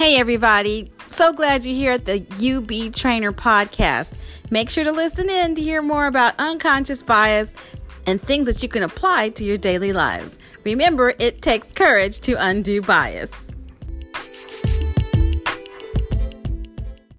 Hey, everybody. So glad you're here at the UB Trainer podcast. Make sure to listen in to hear more about unconscious bias and things that you can apply to your daily lives. Remember, it takes courage to undo bias.